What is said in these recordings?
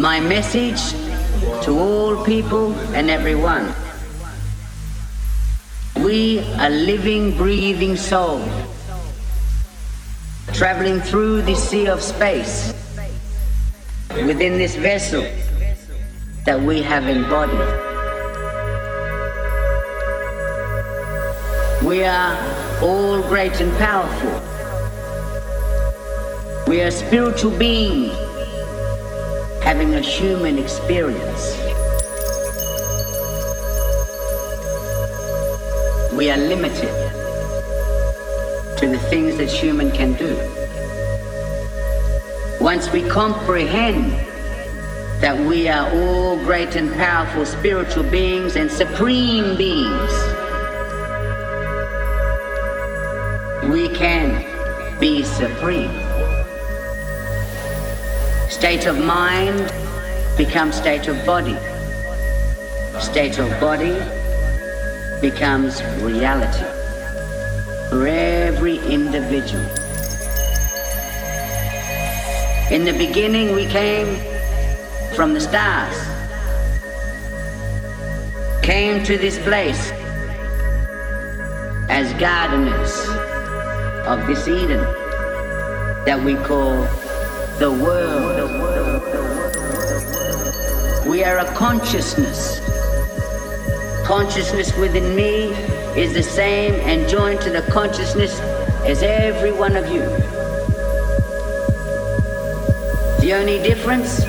My message to all people and everyone. We are living, breathing soul, traveling through the sea of space within this vessel that we have embodied. We are all great and powerful. We are spiritual beings having a human experience. We are limited to the things that human can do. Once we comprehend that we are all great and powerful spiritual beings and supreme beings, we can be supreme. State of mind becomes state of body. State of body becomes reality for every individual. In the beginning, we came from the stars, came to this place as gardeners of this Eden that we call the world. We are a consciousness. Consciousness within me is the same and joined to the consciousness as every one of you. The only difference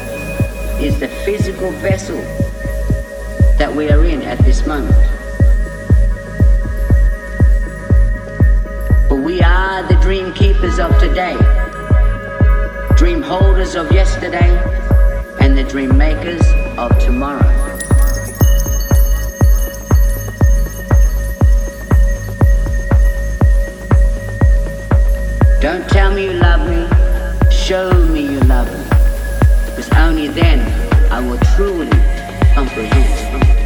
is the physical vessel that we are in at this moment. But we are the dream keepers of today, dream holders of yesterday, and the dream makers of tomorrow. Don't tell me you love me, show me you love me. Because only then I will truly comprehend.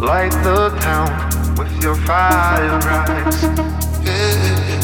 Light the town with your fire eyes. Yeah.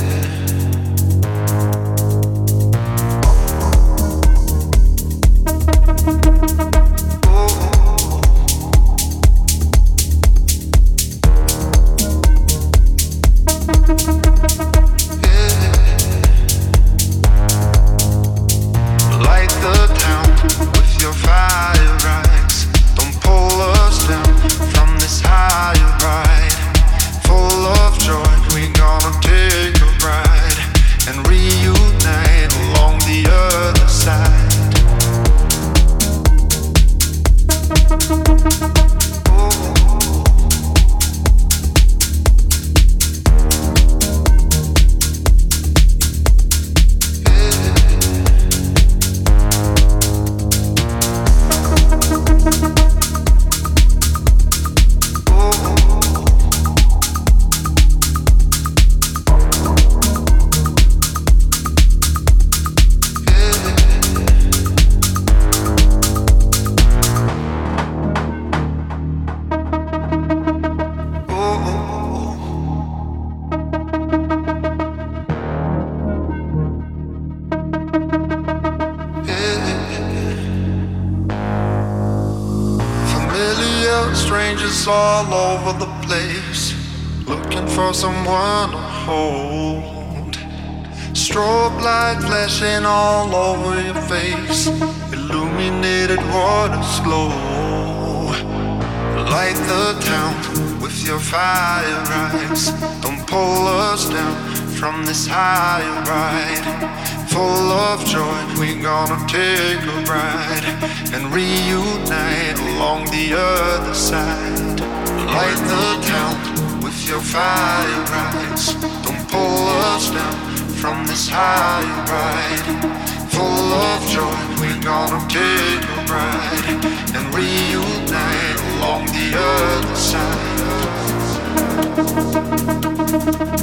steps. Don't pull us down from this high ride. Full of joy, we're gonna take a ride and reunite along the other side. Light the town with your fire eyes. Don't pull us down from this high ride. Full of joy, we're gonna take a ride and reunite along the other side. Thank you.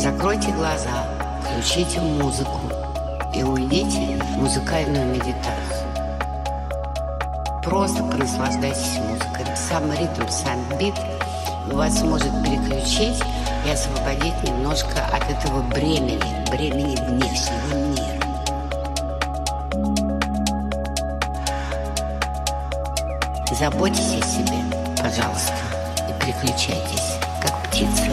Закройте глаза, включите музыку и уйдите в музыкальную медитацию. Просто наслаждайтесь музыкой. Сам ритм, сам бит вас может переключить и освободить немножко от этого бремени, бремени внешнего мира. Заботьтесь о себе, пожалуйста, и переключайтесь, как птицы,